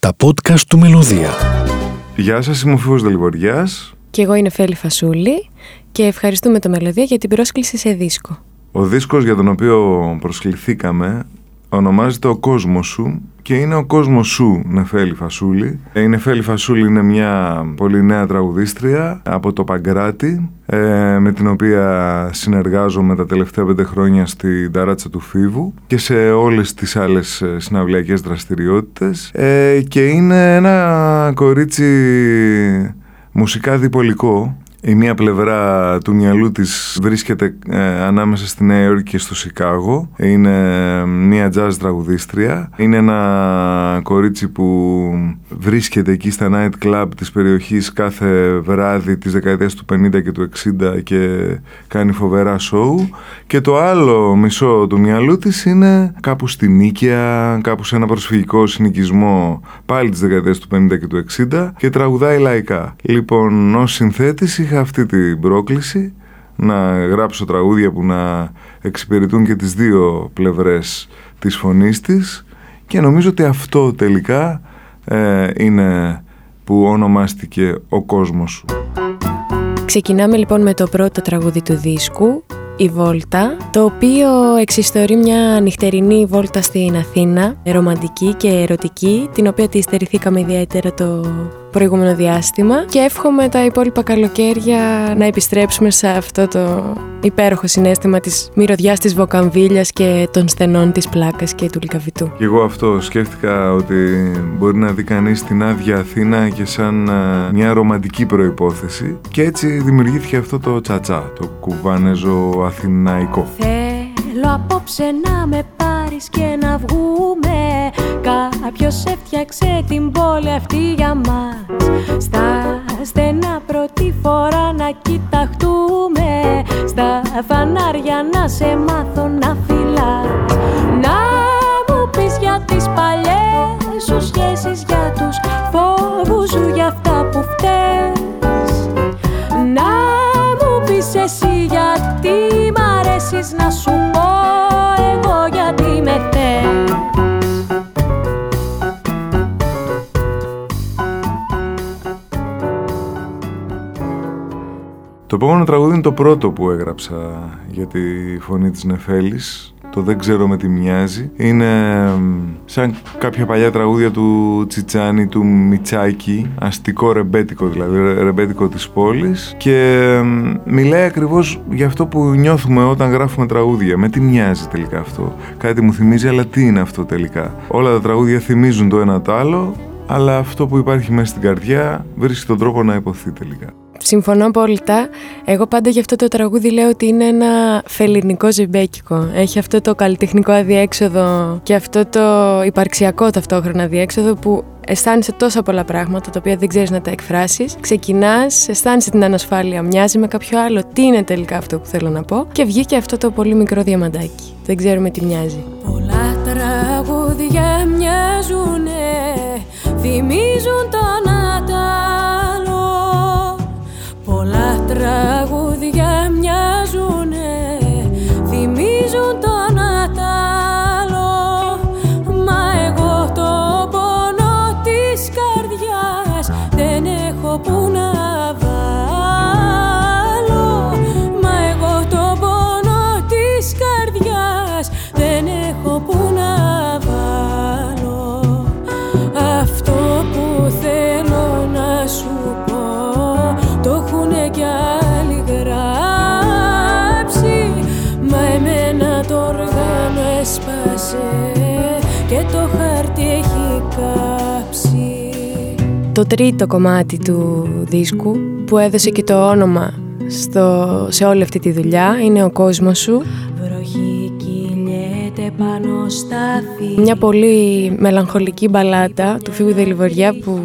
Τα podcast του Μελωδία. Γεια σας, είμαι ο Φίβος Δελιβοριάς. Και εγώ είναι Φέλη Φασούλη και ευχαριστούμε το Μελωδία για την πρόσκληση σε δίσκο. Ο δίσκος για τον οποίο προσκληθήκαμε ονομάζεται «Ο κόσμος σου» και είναι ο κόσμος σου Νεφέλη Φασούλη. Η Νεφέλη Φασούλη είναι μια πολύ νέα τραγουδίστρια από το Παγκράτη ε, με την οποία συνεργάζομαι τα τελευταία πέντε χρόνια στην ταράτσα του Φίβου και σε όλες τις άλλες ε, συναυλιακές δραστηριότητες ε, και είναι ένα κορίτσι μουσικά διπολικό η μία πλευρά του μυαλού της βρίσκεται ε, ανάμεσα στη Νέα Υόρκη και στο Σικάγο. Είναι μία jazz τραγουδίστρια. Είναι ένα κορίτσι που βρίσκεται εκεί στα night club της περιοχής κάθε βράδυ της δεκαετίας του 50 και του 60 και κάνει φοβερά show. Και το άλλο μισό του μυαλού της είναι κάπου στη Νίκαια, κάπου σε ένα προσφυγικό συνοικισμό πάλι της δεκαετίας του 50 και του 60 και τραγουδάει λαϊκά. Λοιπόν, ως συνθέτης είχα αυτή την πρόκληση να γράψω τραγούδια που να εξυπηρετούν και τις δύο πλευρές της φωνής της και νομίζω ότι αυτό τελικά ε, είναι που ονομάστηκε «Ο κόσμος σου». Ξεκινάμε λοιπόν με το πρώτο τραγούδι του δίσκου η Βόλτα, το οποίο εξιστορεί μια νυχτερινή βόλτα στην Αθήνα, ρομαντική και ερωτική, την οποία τη στερηθήκαμε ιδιαίτερα το προηγούμενο διάστημα και εύχομαι τα υπόλοιπα καλοκαίρια να επιστρέψουμε σε αυτό το υπέροχο συνέστημα της μυρωδιάς της βοκαμβίλιας και των στενών της πλάκας και του λικαβιτού. Και εγώ αυτό σκέφτηκα ότι μπορεί να δει κανείς την άδεια Αθήνα και σαν μια ρομαντική προϋπόθεση και έτσι δημιουργήθηκε αυτό το τσατσά, το κουβάνεζο αθηναϊκό. Θέλω απόψε να με πάρεις και να βγούμε. Κάποιος έφτιαξε την πόλη αυτή για μας. Στα στενά πρώτη φορά να κοιταχτούμε. Στα φανάρια να σε μάθω να φυλάς. Να μου πεις για τις παλιές σου σχέσεις Για επόμενο τραγούδι είναι το πρώτο που έγραψα για τη φωνή της Νεφέλης. Το «Δεν ξέρω με τι μοιάζει». Είναι σαν κάποια παλιά τραγούδια του Τσιτσάνη, του Μιτσάκη, αστικό ρεμπέτικο δηλαδή, ρεμπέτικο της πόλης και μιλάει ακριβώς για αυτό που νιώθουμε όταν γράφουμε τραγούδια. Με τι μοιάζει τελικά αυτό; Κάτι μου θυμίζει, αλλά τι είναι αυτό τελικά; Όλα τα τραγούδια θυμίζουν το ένα το άλλο, αλλά αυτό που υπάρχει μέσα στην καρδιά βρίσκει τον τρόπο να υποθεί τελικά. Συμφωνώ απόλυτα. Εγώ πάντα για αυτό το τραγούδι λέω ότι είναι ένα φελινικό ζεμπέκικο. Έχει αυτό το καλλιτεχνικό αδιέξοδο και αυτό το υπαρξιακό ταυτόχρονα αδιέξοδο που αισθάνεσαι τόσα πολλά πράγματα τα οποία δεν ξέρεις να τα εκφράσεις. Ξεκινάς, αισθάνεσαι την ανασφάλεια, μοιάζει με κάποιο άλλο. Τι είναι τελικά αυτό που θέλω να πω; Και βγήκε αυτό το πολύ μικρό διαμαντάκι. Δεν ξέρουμε τι μοιάζει. Πολλά τραγούδια μοιάζουνε, θυμίζουν τον Ατάλο. Πολλά τραγούδια μοιάζουνε, θυμίζουν τον Ατάλο. Μα εγώ το πόνο της καρδιάς Το τρίτο κομμάτι του δίσκου που έδωσε και το όνομα στο, σε όλη αυτή τη δουλειά είναι «Ο κόσμος σου». Βροχή κυλιέται πάνω στα θεία Μια πολύ μελαγχολική μπαλάτα του Φίβου Δελιβοριά που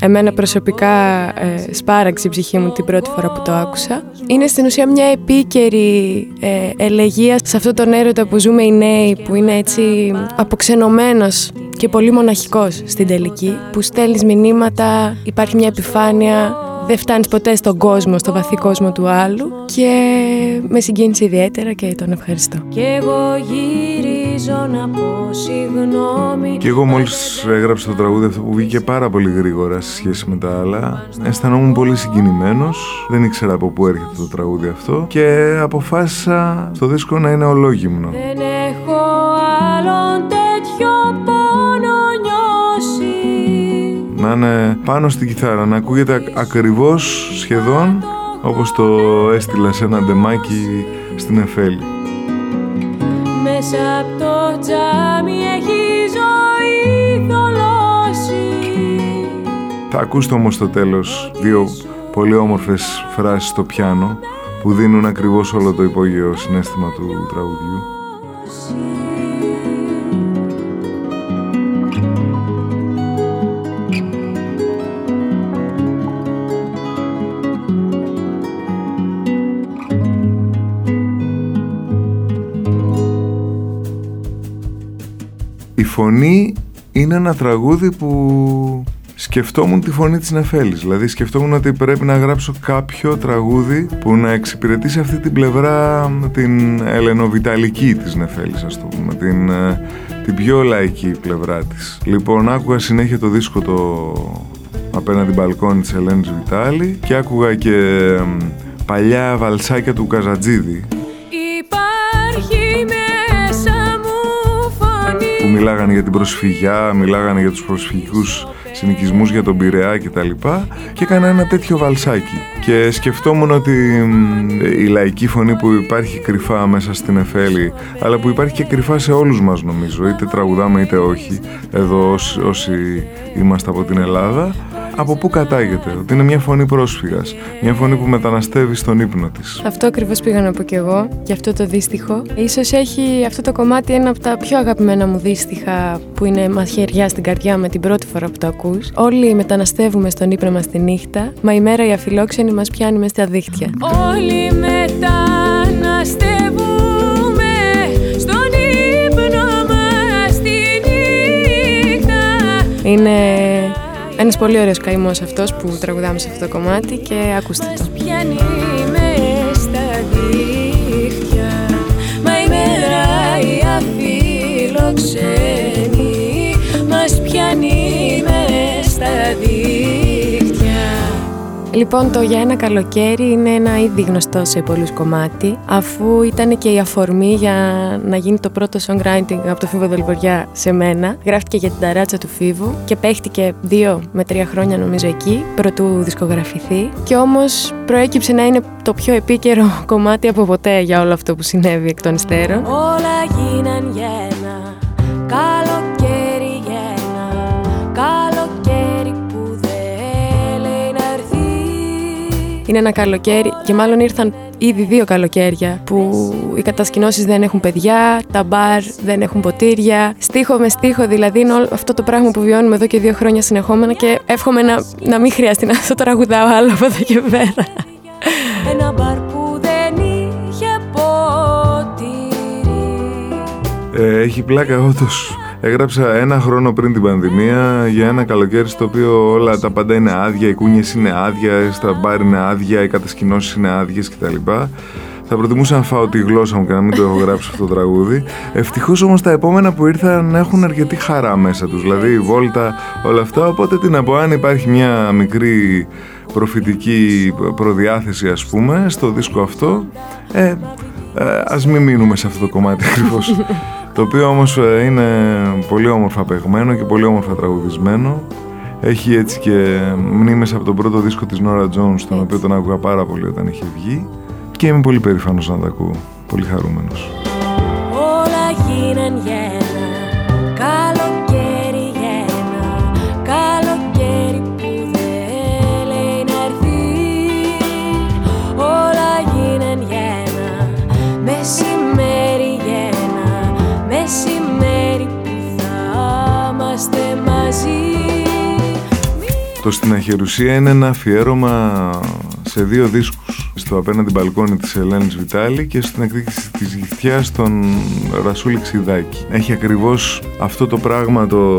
εμένα προσωπικά ε, σπάραξε η ψυχή μου την πρώτη φορά που το άκουσα. Είναι στην ουσία μια επίκαιρη ε, ελεγία σε αυτόν τον έρωτα που ζούμε οι νέοι που είναι έτσι αποξενωμένος και πολύ μοναχικός στην τελική που στέλνεις μηνύματα, υπάρχει μια επιφάνεια δεν φτάνεις ποτέ στον κόσμο, στο βαθύ κόσμο του άλλου και με συγκίνησε ιδιαίτερα και τον ευχαριστώ. Κι εγώ γυρίζω ελπίζω να πω συγγνώμη Και εγώ μόλις έγραψα το τραγούδι αυτό που βγήκε πάρα πολύ γρήγορα σε σχέση με τα άλλα Αισθανόμουν πολύ συγκινημένος Δεν ήξερα από πού έρχεται το τραγούδι αυτό Και αποφάσισα στο δίσκο να είναι ολόγυμνο Δεν έχω άλλον τέτοιο πόνο νιώσει Να είναι πάνω στην κιθάρα Να ακούγεται ακριβώς σχεδόν όπως το έστειλα σε ένα ντεμάκι στην Εφέλη. Μέσα από το τζάμι έχει ζωή θολώσει Θα ακούσετε όμως στο τέλος δύο πολύ όμορφες φράσεις στο πιάνο που δίνουν ακριβώς όλο το υπόγειο συνέστημα του τραγουδιού. Φωνή είναι ένα τραγούδι που σκεφτόμουν τη φωνή της Νεφέλης. Δηλαδή σκεφτόμουν ότι πρέπει να γράψω κάποιο τραγούδι που να εξυπηρετήσει αυτή την πλευρά την ελενοβιταλική της Νεφέλης ας το πούμε, την, ε, την πιο λαϊκή πλευρά της. Λοιπόν άκουγα συνέχεια το δίσκο το απέναντι μπαλκόνι της Ελένης Βιτάλη και άκουγα και ε, παλιά βαλσάκια του Καζατζίδη μιλάγανε για την προσφυγιά, μιλάγανε για τους προσφυγικούς συνοικισμούς για τον Πειραιά και τα λοιπά και έκανα ένα τέτοιο βαλσάκι. Και σκεφτόμουν ότι η λαϊκή φωνή που υπάρχει κρυφά μέσα στην Εφέλη αλλά που υπάρχει και κρυφά σε όλους μας νομίζω είτε τραγουδάμε είτε όχι εδώ όσοι είμαστε από την Ελλάδα από πού κατάγεται, ότι είναι μια φωνή πρόσφυγας, μια φωνή που μεταναστεύει στον ύπνο της. Αυτό ακριβώς πήγα να πω κι εγώ, και αυτό το δύστιχο. Ίσως έχει αυτό το κομμάτι ένα από τα πιο αγαπημένα μου δύστιχα που είναι μαχαιριά στην καρδιά με την πρώτη φορά που το ακούς. Όλοι μεταναστεύουμε στον ύπνο μας τη νύχτα, μα η μέρα η αφιλόξενη μας πιάνει μες στα δίχτυα. Όλοι μεταναστεύουμε στον ύπνο μας τη νύχτα Είναι ένας πολύ ωραίος καημός αυτός που τραγουδάμε σε αυτό το κομμάτι και ακούστε το. πιάνει μες στα δίχτυα Μα η μέρα η αφιλοξένη Μας πιάνει μες στα δίχτυα Λοιπόν, το για ένα καλοκαίρι είναι ένα ήδη γνωστό σε πολλούς κομμάτι, αφού ήταν και η αφορμή για να γίνει το πρώτο songwriting από το Φίβο Δελβοριά σε μένα. Γράφτηκε για την ταράτσα του Φίβου και παίχτηκε δύο με τρία χρόνια νομίζω εκεί, πρωτού δισκογραφηθεί. Και όμως προέκυψε να είναι το πιο επίκαιρο κομμάτι από ποτέ για όλο αυτό που συνέβη εκ των υστέρων. Όλα γίναν για Είναι ένα καλοκαίρι και μάλλον ήρθαν ήδη δύο καλοκαίρια που οι κατασκηνώσεις δεν έχουν παιδιά, τα μπαρ δεν έχουν ποτήρια. Στίχο με στίχο δηλαδή είναι όλο αυτό το πράγμα που βιώνουμε εδώ και δύο χρόνια συνεχόμενα και εύχομαι να, να μην χρειαστεί να το τραγουδάω άλλο από εδώ και πέρα. Ένα μπαρ που δεν είχε ποτήρι Ε, έχει πλάκα όντως. Έγραψα ένα χρόνο πριν την πανδημία για ένα καλοκαίρι στο οποίο όλα τα πάντα είναι άδεια, οι κούνιες είναι άδεια, στα μπάρ είναι άδεια, οι κατασκηνώσεις είναι άδειες κτλ. Θα προτιμούσα να φάω τη γλώσσα μου και να μην το έχω γράψει αυτό το τραγούδι. Ευτυχώς όμως τα επόμενα που ήρθαν έχουν αρκετή χαρά μέσα τους. Δηλαδή η βόλτα, όλα αυτά. Οπότε τι να πω, αν υπάρχει μια μικρή προφητική προδιάθεση, ας πούμε, στο δίσκο αυτό, ε, ε, ας μην μείνουμε σε αυτό το κομμάτι ακριβώς. το οποίο όμως ε, είναι πολύ όμορφα παιγμένο και πολύ όμορφα τραγουδισμένο. Έχει έτσι και μνήμες από τον πρώτο δίσκο της Nora Jones, τον οποίο τον άκουγα πάρα πολύ όταν είχε βγει και είμαι πολύ περήφανος να τα ακούω. Πολύ χαρούμενος. Το στην Αχερουσία είναι ένα αφιέρωμα σε δύο δίσκους στο απέναντι μπαλκόνι της Ελένης Βιτάλη και στην εκδίκηση της γυφτιάς των Ρασούλη Ξιδάκη. Έχει ακριβώς αυτό το πράγμα το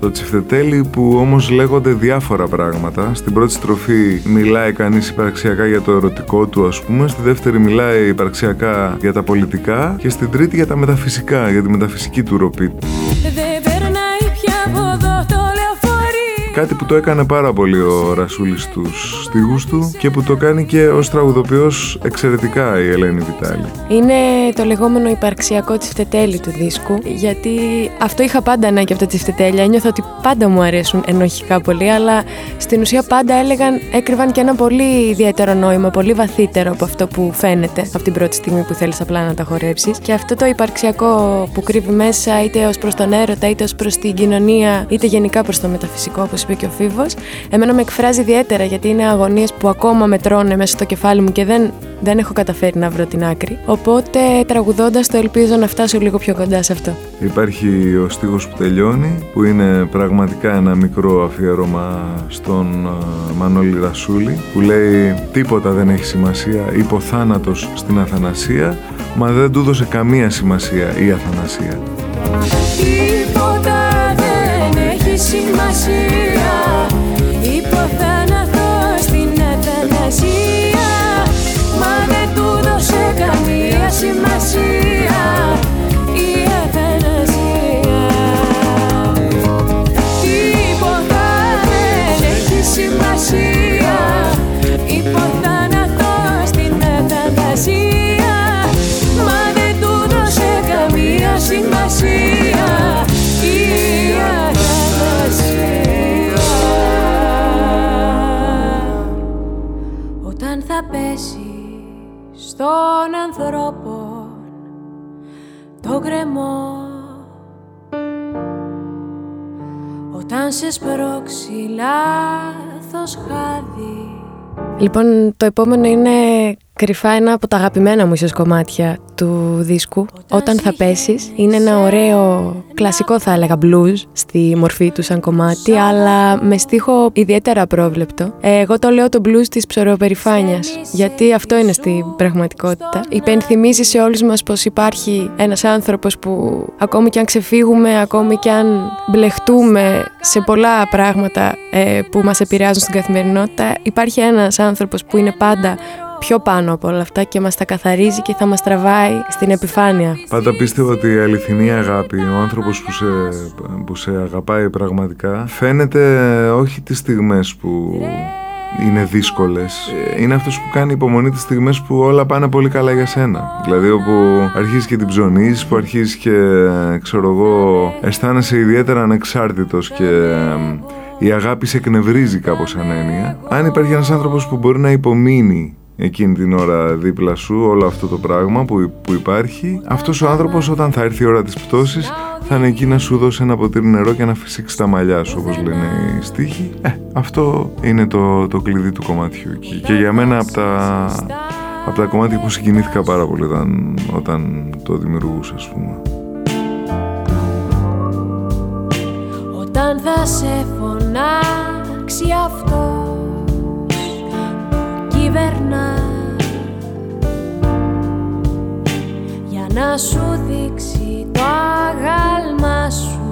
Το τσιφτετέλι που όμως λέγονται διάφορα πράγματα. Στην πρώτη στροφή μιλάει κανείς υπαρξιακά για το ερωτικό του ας πούμε, στη δεύτερη μιλάει υπαρξιακά για τα πολιτικά και στην τρίτη για τα μεταφυσικά, για τη μεταφυσική του ροπή. Κάτι που το έκανε πάρα πολύ ο Ρασούλης στους στίχους του και που το κάνει και ως τραγουδοποιός εξαιρετικά η Ελένη Βιτάλη. Είναι το λεγόμενο υπαρξιακό τσιφτετέλι του δίσκου γιατί αυτό είχα πάντα ανάγκη από τα τσιφτετέλια. Ένιωθα ότι πάντα μου αρέσουν ενοχικά πολύ αλλά στην ουσία πάντα έλεγαν, έκρυβαν και ένα πολύ ιδιαίτερο νόημα, πολύ βαθύτερο από αυτό που φαίνεται από την πρώτη στιγμή που θέλεις απλά να τα χορέψεις. Και αυτό το υπαρξιακό που κρύβει μέσα είτε ως προς τον έρωτα είτε ως προς την κοινωνία είτε γενικά προς το μεταφυσικό όπως είπε και ο Φίβος, εμένα με εκφράζει ιδιαίτερα γιατί είναι αγωνίες που ακόμα με τρώνε μέσα στο κεφάλι μου και δεν, δεν έχω καταφέρει να βρω την άκρη. Οπότε τραγουδώντας το ελπίζω να φτάσω λίγο πιο κοντά σε αυτό. Υπάρχει ο στίχος που τελειώνει, που είναι πραγματικά ένα μικρό αφιέρωμα στον Μανώλη Ρασούλη, που λέει «Τίποτα δεν έχει σημασία, υποθάνατος στην Αθανασία, μα δεν του έδωσε καμία σημασία η Αθανασία». Τίποτα δεν έχει σημασία Υποθάνατο σπρώξει λάθος χάδι. Λοιπόν, το επόμενο είναι κρυφά ένα από τα αγαπημένα μου ίσως κομμάτια του δίσκου. Όταν θα πέσεις είναι ένα ωραίο κλασικό θα έλεγα blues στη μορφή του σαν κομμάτι αλλά με στίχο ιδιαίτερα απρόβλεπτο. Ε, Εγώ το λέω το blues της ψωροπερηφάνειας γιατί αυτό είναι στην πραγματικότητα. Υπενθυμίζεις σε όλους μας πως υπάρχει ένας άνθρωπος που ακόμη και αν ξεφύγουμε, ακόμη και αν μπλεχτούμε σε πολλά πράγματα ε, που μας επηρεάζουν στην καθημερινότητα υπάρχει ένας άνθρωπος που είναι πάντα πιο πάνω από όλα αυτά και μας τα καθαρίζει και θα μας τραβάει στην επιφάνεια. Πάντα πίστευα ότι η αληθινή αγάπη, ο άνθρωπος που σε, που σε αγαπάει πραγματικά, φαίνεται όχι τις στιγμές που είναι δύσκολες. Είναι αυτός που κάνει υπομονή τις στιγμές που όλα πάνε πολύ καλά για σένα. Δηλαδή όπου αρχίζεις και την ψωνίζεις, που αρχίζεις και ξέρω εγώ αισθάνεσαι ιδιαίτερα ανεξάρτητος και εμ, η αγάπη σε εκνευρίζει κάπως σαν έννοια. Αν υπάρχει ένας άνθρωπος που μπορεί να υπομείνει εκείνη την ώρα δίπλα σου όλο αυτό το πράγμα που, που υπάρχει. Αυτός ο άνθρωπος όταν θα έρθει η ώρα της πτώσης θα είναι εκεί να σου δώσει ένα ποτήρι νερό και να φυσήξει τα μαλλιά σου όπως λένε οι στίχοι. Ε, αυτό είναι το, το κλειδί του κομματιού και, και για μένα από τα, από τα κομμάτια που συγκινήθηκα πάρα πολύ όταν, όταν το δημιουργούσα ας πούμε. Όταν θα σε φωνάξει αυτός που κυβερνά Για να σου δείξει το αγάλμα σου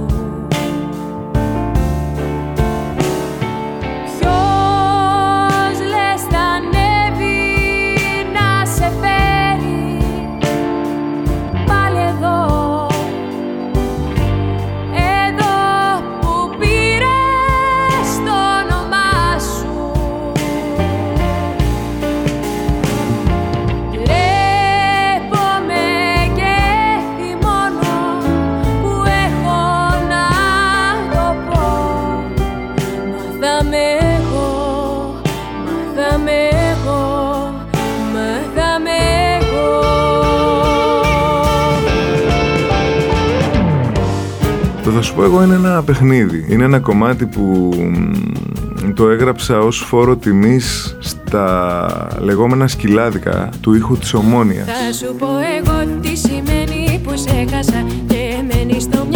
είναι ένα παιχνίδι. Είναι ένα κομμάτι που μ, το έγραψα ως φόρο τιμής στα λεγόμενα σκυλάδικα του ήχου της Ομόνιας. Θα σου πω εγώ τι σημαίνει που σε χάσα Και μένεις στο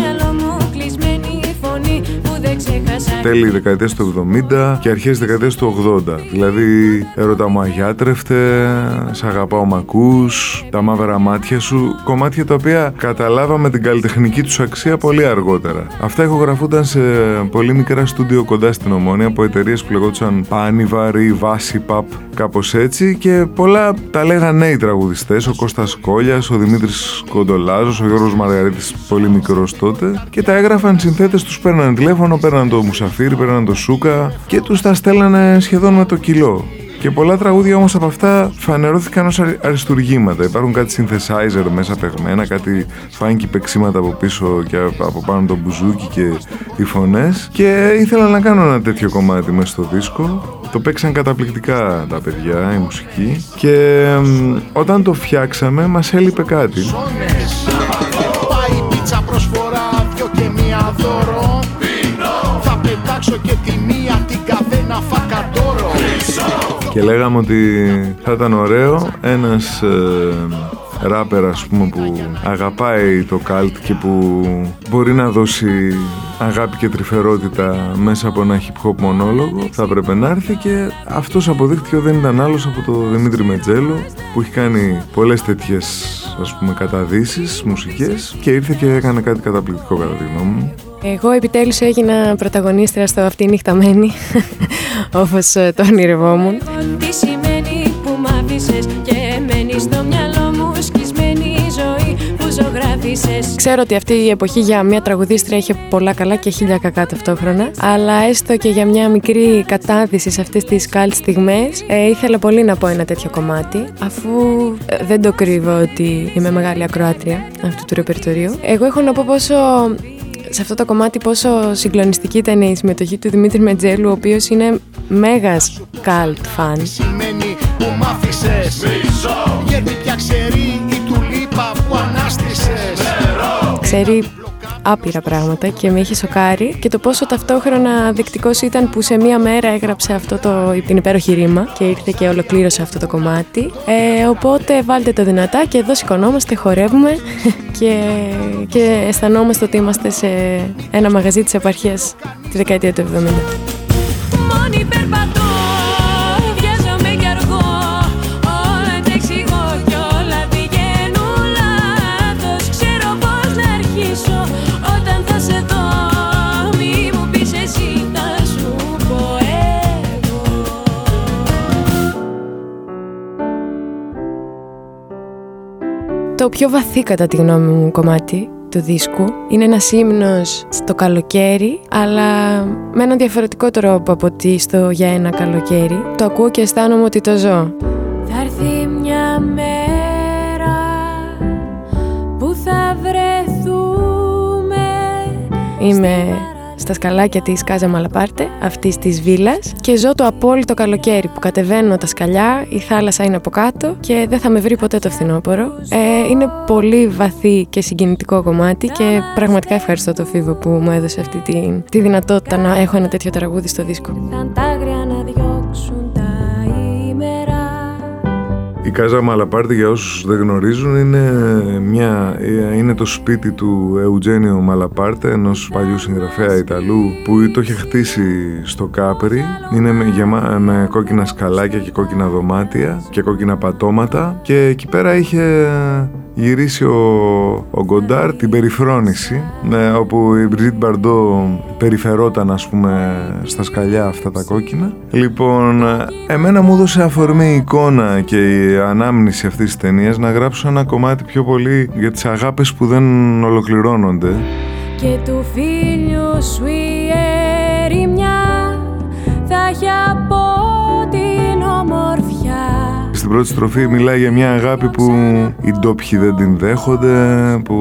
τέλη δεκαετίας του 70 και αρχές δεκαετίας του 80. Δηλαδή «Ερώτα μου αγιάτρευτε», «Σ' αγαπάω μ' ακούς», «Τα μαύρα μάτια σου», κομμάτια τα οποία καταλάβαμε την καλλιτεχνική τους αξία πολύ αργότερα. Αυτά ηχογραφούνταν σε πολύ μικρά στούντιο κοντά στην Ομόνια από εταιρείες που λεγόντουσαν Πάνιβαρ ή Βάση Παπ, κάπως έτσι και πολλά τα λέγαν νέοι τραγουδιστές, ο Κώστας Κόλιας, ο Δημήτρης Κοντολάζος, ο Γιώργος Μαργαρίτης πολύ μικρός τότε και τα έγραφαν συνθέτες, τους παίρναν τηλέφωνο, παίρναν το Μουσαφίρι, παίρναν το Σούκα και τους τα στέλνανε σχεδόν με το κιλό. Και πολλά τραγούδια όμως από αυτά φανερώθηκαν ως αριστουργήματα. Υπάρχουν κάτι synthesizer μέσα παιγμένα, κάτι φάνκι παίξήματα από πίσω και από πάνω το μπουζούκι και οι φωνές. Και ήθελα να κάνω ένα τέτοιο κομμάτι μέσα στο δίσκο. Το παίξαν καταπληκτικά τα παιδιά, η μουσική. Και όταν το φτιάξαμε μας έλειπε κάτι. Πάει πίτσα προσφορά, δυο και μία δώρο. Και λέγαμε ότι θα ήταν ωραίο ένας ε, ράπερ ας πούμε που αγαπάει το καλτ και που μπορεί να δώσει αγάπη και τρυφερότητα μέσα από ένα hip hop μονόλογο θα έπρεπε να έρθει και αυτός αποδείχτηκε ότι δεν ήταν άλλος από το Δημήτρη Μετζέλο που έχει κάνει πολλές τέτοιες ας πούμε καταδύσεις μουσικές και ήρθε και έκανε κάτι καταπληκτικό κατά τη γνώμη μου εγώ επιτέλους έγινα πρωταγωνίστρια στο αυτή νυχταμένη όπως ε, το ονειρευόμουν. Τι σημαίνει που μ' αφήσες και μένεις Ξέρω ότι αυτή η εποχή για μια τραγουδίστρια είχε πολλά καλά και χίλια κακά ταυτόχρονα αλλά έστω και για μια μικρή κατάδυση σε αυτές τις κάλτ στιγμές ε, ήθελα πολύ να πω ένα τέτοιο κομμάτι αφού ε, δεν το κρύβω ότι είμαι μεγάλη ακροάτρια αυτού του ρεπερτορίου. Εγώ έχω να πω πόσο σε αυτό το κομμάτι πόσο συγκλονιστική ήταν η συμμετοχή του Δημήτρη Μετζέλου, ο οποίος είναι μέγας cult fan. Σημαίνει που μ' άφησες, γιατί πια ξέρει η τουλίπα που ανάστησες. Ξέρει άπειρα πράγματα και με είχε σοκάρει και το πόσο ταυτόχρονα δεικτικός ήταν που σε μία μέρα έγραψε αυτό το την υπέροχη ρήμα και ήρθε και ολοκλήρωσε αυτό το κομμάτι. Ε, οπότε βάλτε το δυνατά και εδώ σηκωνόμαστε, χορεύουμε και, και αισθανόμαστε ότι είμαστε σε ένα μαγαζί της επαρχίας τη δεκαετία του 70. Το πιο βαθύ κατά τη γνώμη μου κομμάτι του δίσκου. Είναι ένας ύμνος στο καλοκαίρι αλλά με έναν διαφορετικό τρόπο από ότι στο για ένα καλοκαίρι το ακούω και αισθάνομαι ότι το ζω. Θα έρθει μια μέρα που θα βρεθούμε Είμαι στα σκαλάκια της Κάζα Μαλαπάρτε, αυτής της βίλας και ζω το απόλυτο καλοκαίρι που κατεβαίνω τα σκαλιά, η θάλασσα είναι από κάτω και δεν θα με βρει ποτέ το φθινόπωρο. Ε, είναι πολύ βαθύ και συγκινητικό κομμάτι και πραγματικά ευχαριστώ το Φίβο που μου έδωσε αυτή τη, τη δυνατότητα να έχω ένα τέτοιο τραγούδι στο δίσκο. Κάζα Μαλαπάρτη για όσους δεν γνωρίζουν είναι, μια, είναι το σπίτι του Εουτζένιο Μαλαπάρτε ενός παλιού συγγραφέα Ιταλού που το είχε χτίσει στο Κάπρι. Είναι με, γεμα, με κόκκινα σκαλάκια και κόκκινα δωμάτια και κόκκινα πατώματα. Και εκεί πέρα είχε γυρίσει ο, ο Γκοντάρ την περιφρόνηση με, όπου η Μπριζίτ Μπαρντό περιφερόταν ας πούμε στα σκαλιά αυτά τα κόκκινα. Λοιπόν εμένα μου έδωσε αφορμή η εικόνα και η ανάμνηση αυτής της ταινίας να γράψω ένα κομμάτι πιο πολύ για τις αγάπες που δεν ολοκληρώνονται. Και του φίλου σου στην πρώτη στροφή μιλάει για μια αγάπη που οι ντόπιοι δεν την δέχονται, που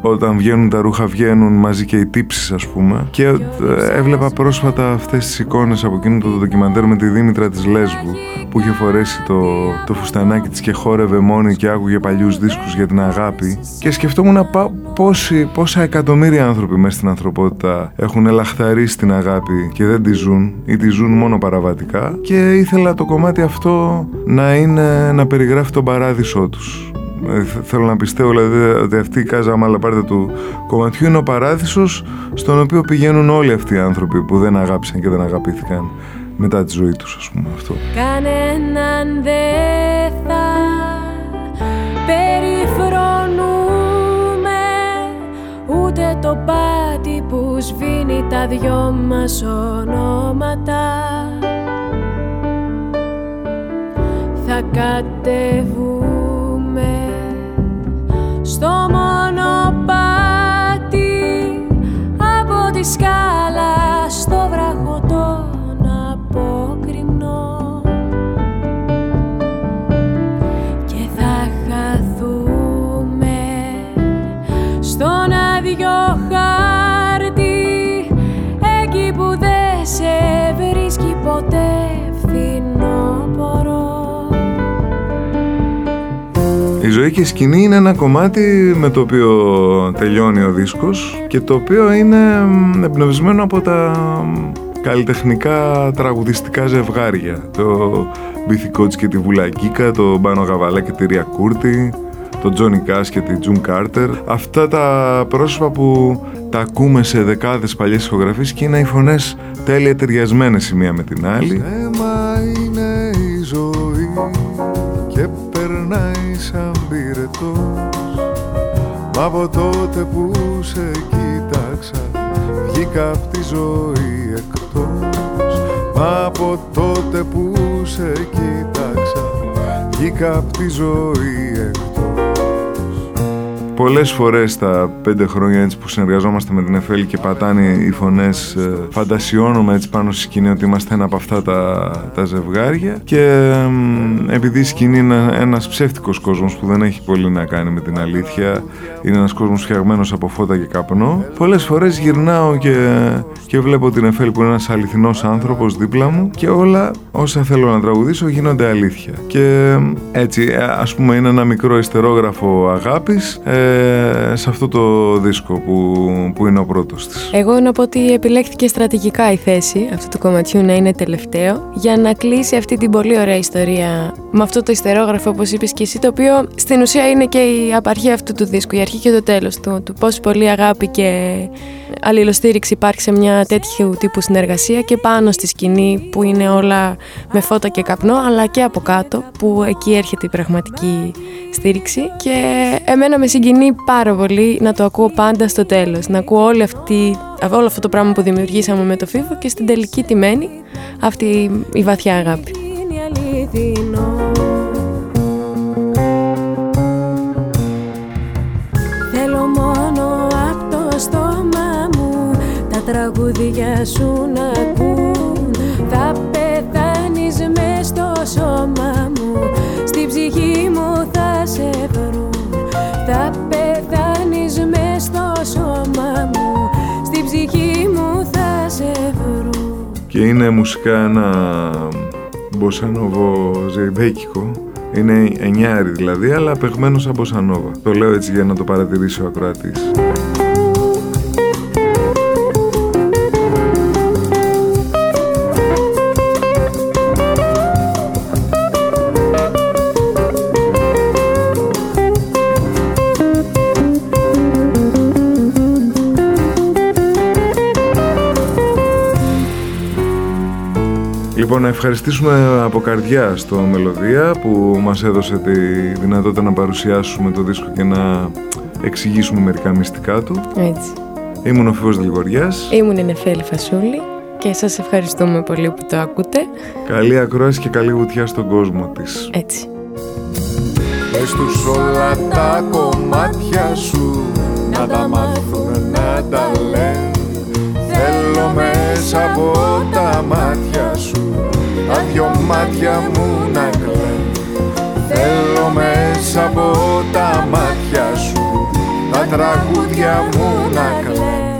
όταν βγαίνουν τα ρούχα βγαίνουν μαζί και οι τύψεις ας πούμε. Και ε, έβλεπα πρόσφατα αυτές τις εικόνες από εκείνο το ντοκιμαντέρ με τη Δήμητρα της Λέσβου που είχε φορέσει το, το φουστανάκι της και χόρευε μόνη και άκουγε παλιούς δίσκους για την αγάπη. Και σκεφτόμουν πόσοι, πόσα εκατομμύρια άνθρωποι μέσα στην ανθρωπότητα έχουν ελαχθαρίσει την αγάπη και δεν τη ζουν ή τη ζουν μόνο παραβατικά. Και ήθελα το κομμάτι αυτό να είναι να περιγράφει τον παράδεισό τους. Ε, θέλω να πιστεύω δηλαδή, ότι αυτή η Κάζα Μαλαπάρτα του κομματιού είναι ο παράδεισος στον οποίο πηγαίνουν όλοι αυτοί οι άνθρωποι που δεν αγάπησαν και δεν αγαπήθηκαν μετά τη ζωή τους ας πούμε αυτό. Κανέναν δεν θα περιφρονούμε ούτε το πάτη που σβήνει τα δυο μας ονόματα θα κατεβούμε στο μονοπάτι από τη σκάλα ζωή και η σκηνή είναι ένα κομμάτι με το οποίο τελειώνει ο δίσκος και το οποίο είναι εμπνευσμένο από τα καλλιτεχνικά τραγουδιστικά ζευγάρια. Το Μπιθικότς και τη Βουλακίκα, το Μπάνο Γαβαλά και τη Ρία Κούρτη, το Τζόνι Κάς και τη Τζουν Κάρτερ. Αυτά τα πρόσωπα που τα ακούμε σε δεκάδες παλιές ηχογραφίες και είναι οι φωνές τέλεια ταιριασμένες η μία με την άλλη. είναι η ζωή και περνάει σαν πυρετός. Μα από τότε που σε κοίταξα βγήκα απ' τη ζωή εκτός. Μα από τότε που σε κοίταξα βγήκα απ' τη ζωή εκτός Πολλές φορές τα πέντε χρόνια έτσι που συνεργαζόμαστε με την ΕΦΕΛ και πατάνε οι φωνές ε, φαντασιώνουμε έτσι πάνω στη σκηνή ότι είμαστε ένα από αυτά τα, τα ζευγάρια και επειδή η σκηνή είναι ένας ψεύτικος κόσμος που δεν έχει πολύ να κάνει με την αλήθεια είναι ένας κόσμος φτιαγμένος από φώτα και καπνό πολλές φορές γυρνάω και, και βλέπω την ΕΦΕΛ που είναι ένας αληθινός άνθρωπος δίπλα μου και όλα όσα θέλω να τραγουδήσω γίνονται αλήθεια. Και έτσι ε, ας πούμε είναι ένα μικρό ιστερόγραφο αγάπης ε, σε αυτό το δίσκο που, που είναι ο πρώτος της. Εγώ να πω ότι επιλέχθηκε στρατηγικά η θέση αυτού του κομματιού να είναι τελευταίο για να κλείσει αυτή την πολύ ωραία ιστορία με αυτό το ιστερόγραφο όπως είπες και εσύ το οποίο στην ουσία είναι και η απαρχή αυτού του δίσκου, η αρχή και το τέλος του, του πόσο πολύ αγάπη και αλληλοστήριξη υπάρχει σε μια τέτοιου τύπου συνεργασία και πάνω στη σκηνή που είναι όλα με φώτα και καπνό αλλά και από κάτω που εκεί έρχεται η πραγματική στήριξη και εμένα με συγκινεί πάρα πολύ να το ακούω πάντα στο τέλος να ακούω όλη αυτή, όλο αυτό το πράγμα που δημιουργήσαμε με το φίβο και στην τελική τιμένη αυτή η βαθιά αγάπη. Τραγούδια σου να ακούν Θα πεθάνεις μες στο σώμα μου. Στη ψυχή μου θα σε βρουν. Θα πεθάνεις μες στο σώμα μου. Στη ψυχή μου θα σε βρουν. Και είναι μουσικά ένα μποσανόβο ζεϊμπέκικο. Είναι εννιάρι δηλαδή, αλλά παιγμένο σαν μποσανόβα. Το λέω έτσι για να το παρατηρήσει ο ακροατής. Λοιπόν, να ευχαριστήσουμε από καρδιά στο Μελωδία που μας έδωσε τη δυνατότητα να παρουσιάσουμε το δίσκο και να εξηγήσουμε μερικά μυστικά του. Έτσι. Ήμουν ο Φίβος Δηληγοριάς. Ήμουν η Νεφέλη Φασούλη και σας ευχαριστούμε πολύ που το ακούτε. Καλή ακρόαση και καλή βουτιά στον κόσμο της. Έτσι. Πες τους όλα τα κομμάτια σου να τα μάθουν να τα λένε Θέλω μέσα από τα μάτια σου τα δυο μάτια μου να κλαίνουν Θέλω μέσα από τα μάτια σου τα τραγούδια μου να κλαίνουν